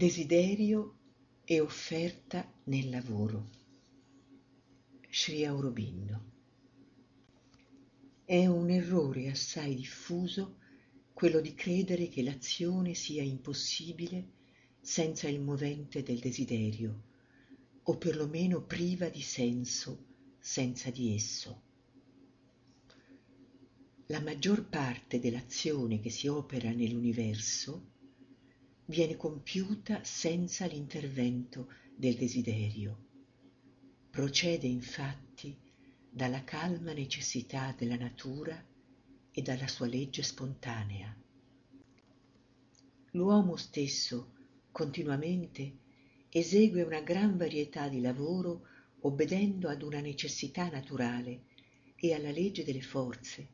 Desiderio e offerta nel lavoro. Sri Aurobindo. È un errore assai diffuso quello di credere che l'azione sia impossibile senza il movente del desiderio, o perlomeno priva di senso senza di esso. La maggior parte dell'azione che si opera nell'universo viene compiuta senza l'intervento del desiderio. Procede infatti dalla calma necessità della natura e dalla sua legge spontanea. L'uomo stesso continuamente esegue una gran varietà di lavoro obbedendo ad una necessità naturale e alla legge delle forze,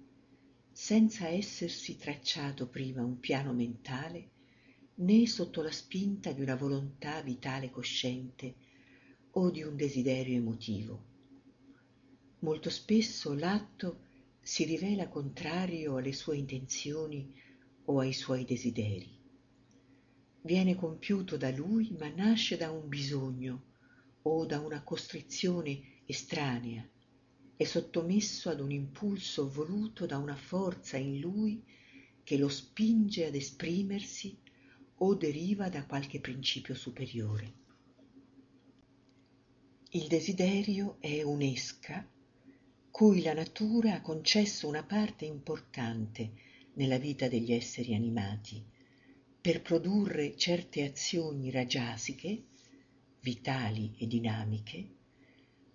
senza essersi tracciato prima un piano mentale né sotto la spinta di una volontà vitale cosciente o di un desiderio emotivo. Molto spesso l'atto si rivela contrario alle sue intenzioni o ai suoi desideri. Viene compiuto da lui ma nasce da un bisogno o da una costrizione estranea, è sottomesso ad un impulso voluto da una forza in lui che lo spinge ad esprimersi o deriva da qualche principio superiore. Il desiderio è un'esca cui la natura ha concesso una parte importante nella vita degli esseri animati per produrre certe azioni rajasiche, vitali e dinamiche,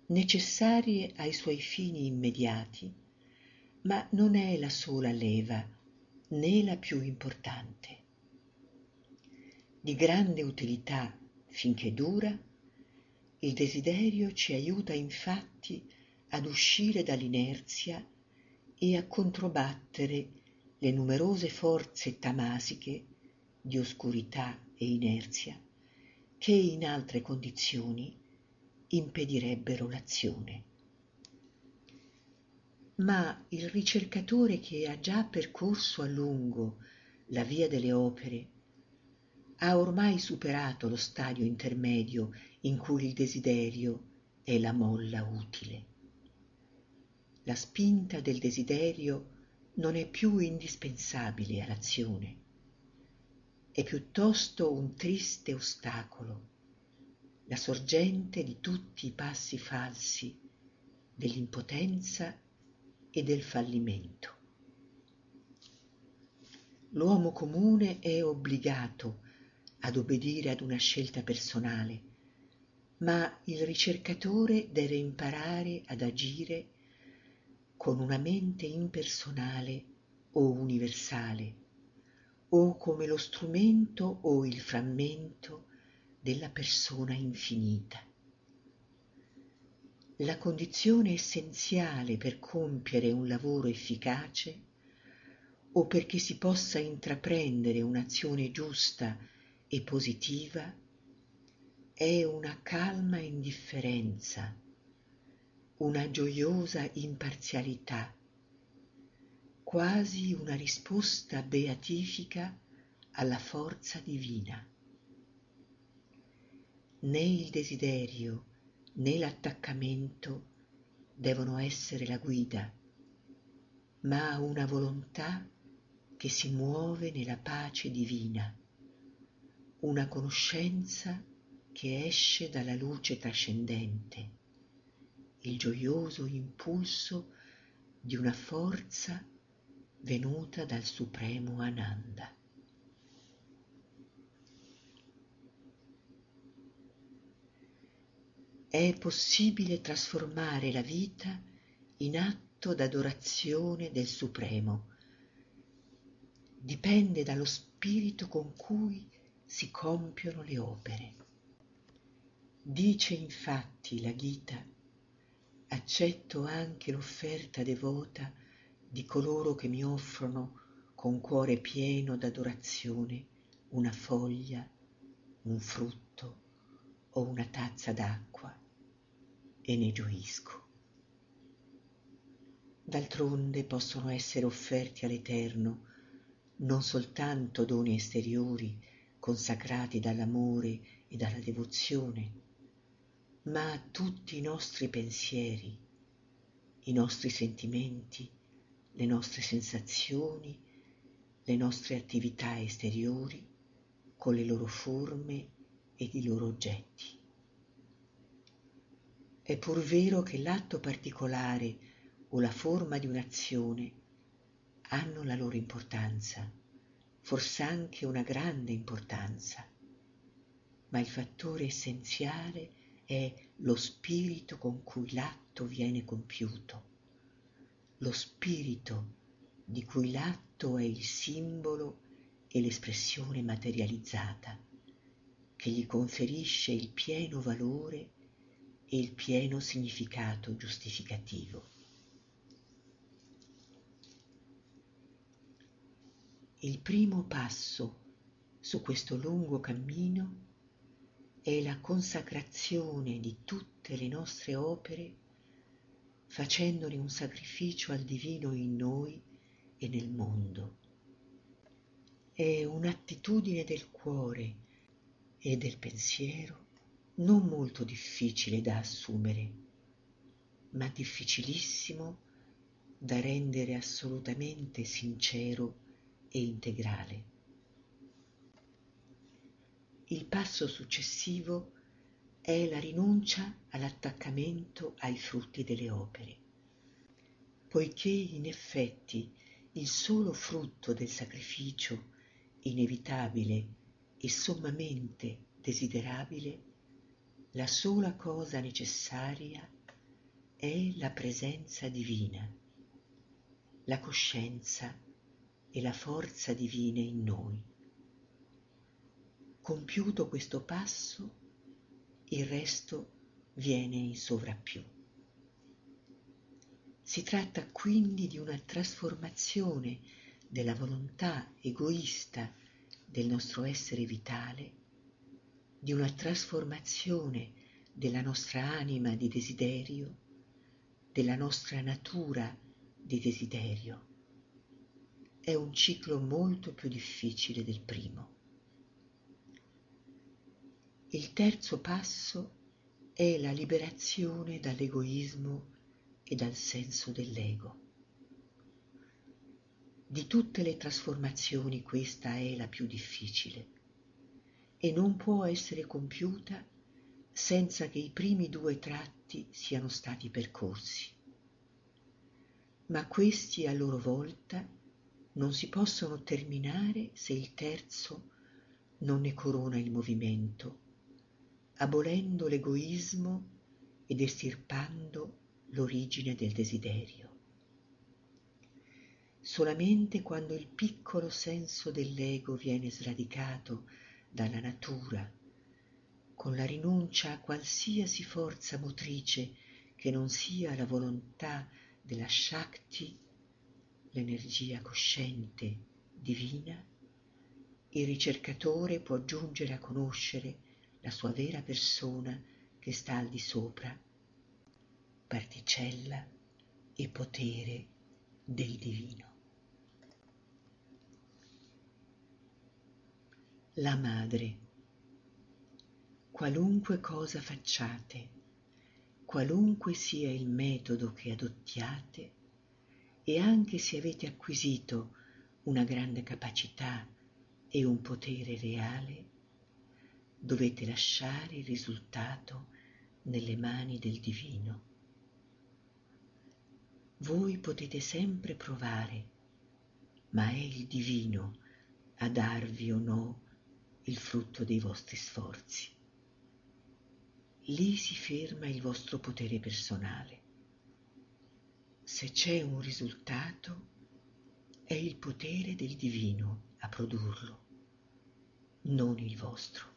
necessarie ai suoi fini immediati, ma non è la sola leva né la più importante di grande utilità finché dura, il desiderio ci aiuta infatti ad uscire dall'inerzia e a controbattere le numerose forze tamasiche di oscurità e inerzia che in altre condizioni impedirebbero l'azione. Ma il ricercatore che ha già percorso a lungo la via delle opere ha ormai superato lo stadio intermedio in cui il desiderio è la molla utile. La spinta del desiderio non è più indispensabile all'azione, è piuttosto un triste ostacolo, la sorgente di tutti i passi falsi dell'impotenza e del fallimento. L'uomo comune è obbligato ad obbedire ad una scelta personale, ma il ricercatore deve imparare ad agire con una mente impersonale o universale, o come lo strumento o il frammento della persona infinita. La condizione essenziale per compiere un lavoro efficace o perché si possa intraprendere un'azione giusta e positiva è una calma indifferenza, una gioiosa imparzialità, quasi una risposta beatifica alla forza divina. Né il desiderio né l'attaccamento devono essere la guida, ma una volontà che si muove nella pace divina una conoscenza che esce dalla luce trascendente, il gioioso impulso di una forza venuta dal supremo Ananda. È possibile trasformare la vita in atto d'adorazione del Supremo. Dipende dallo spirito con cui si compiono le opere. Dice infatti la Gita, accetto anche l'offerta devota di coloro che mi offrono con cuore pieno d'adorazione una foglia, un frutto o una tazza d'acqua e ne gioisco. D'altronde possono essere offerti all'Eterno non soltanto doni esteriori, consacrati dall'amore e dalla devozione, ma a tutti i nostri pensieri, i nostri sentimenti, le nostre sensazioni, le nostre attività esteriori con le loro forme ed i loro oggetti. È pur vero che l'atto particolare o la forma di un'azione hanno la loro importanza, forse anche una grande importanza, ma il fattore essenziale è lo spirito con cui l'atto viene compiuto, lo spirito di cui l'atto è il simbolo e l'espressione materializzata, che gli conferisce il pieno valore e il pieno significato giustificativo. Il primo passo su questo lungo cammino è la consacrazione di tutte le nostre opere facendone un sacrificio al divino in noi e nel mondo. È un'attitudine del cuore e del pensiero non molto difficile da assumere, ma difficilissimo da rendere assolutamente sincero e integrale. Il passo successivo è la rinuncia all'attaccamento ai frutti delle opere, poiché in effetti il solo frutto del sacrificio inevitabile e sommamente desiderabile la sola cosa necessaria è la presenza divina, la coscienza e la forza divine in noi. Compiuto questo passo, il resto viene in sovrappiù. Si tratta quindi di una trasformazione della volontà egoista del nostro essere vitale di una trasformazione della nostra anima di desiderio, della nostra natura di desiderio. È un ciclo molto più difficile del primo. Il terzo passo è la liberazione dall'egoismo e dal senso dell'ego. Di tutte le trasformazioni questa è la più difficile e non può essere compiuta senza che i primi due tratti siano stati percorsi. Ma questi a loro volta non si possono terminare se il terzo non ne corona il movimento, abolendo l'egoismo ed estirpando l'origine del desiderio. Solamente quando il piccolo senso dell'ego viene sradicato dalla natura, con la rinuncia a qualsiasi forza motrice che non sia la volontà della Shakti, l'energia cosciente divina, il ricercatore può giungere a conoscere la sua vera persona che sta al di sopra, particella e potere del divino. la madre. Qualunque cosa facciate, qualunque sia il metodo che adottiate, e anche se avete acquisito una grande capacità e un potere reale, dovete lasciare il risultato nelle mani del divino. Voi potete sempre provare, ma è il divino a darvi o no il frutto dei vostri sforzi. Lì si ferma il vostro potere personale. Se c'è un risultato, è il potere del divino a produrlo, non il vostro.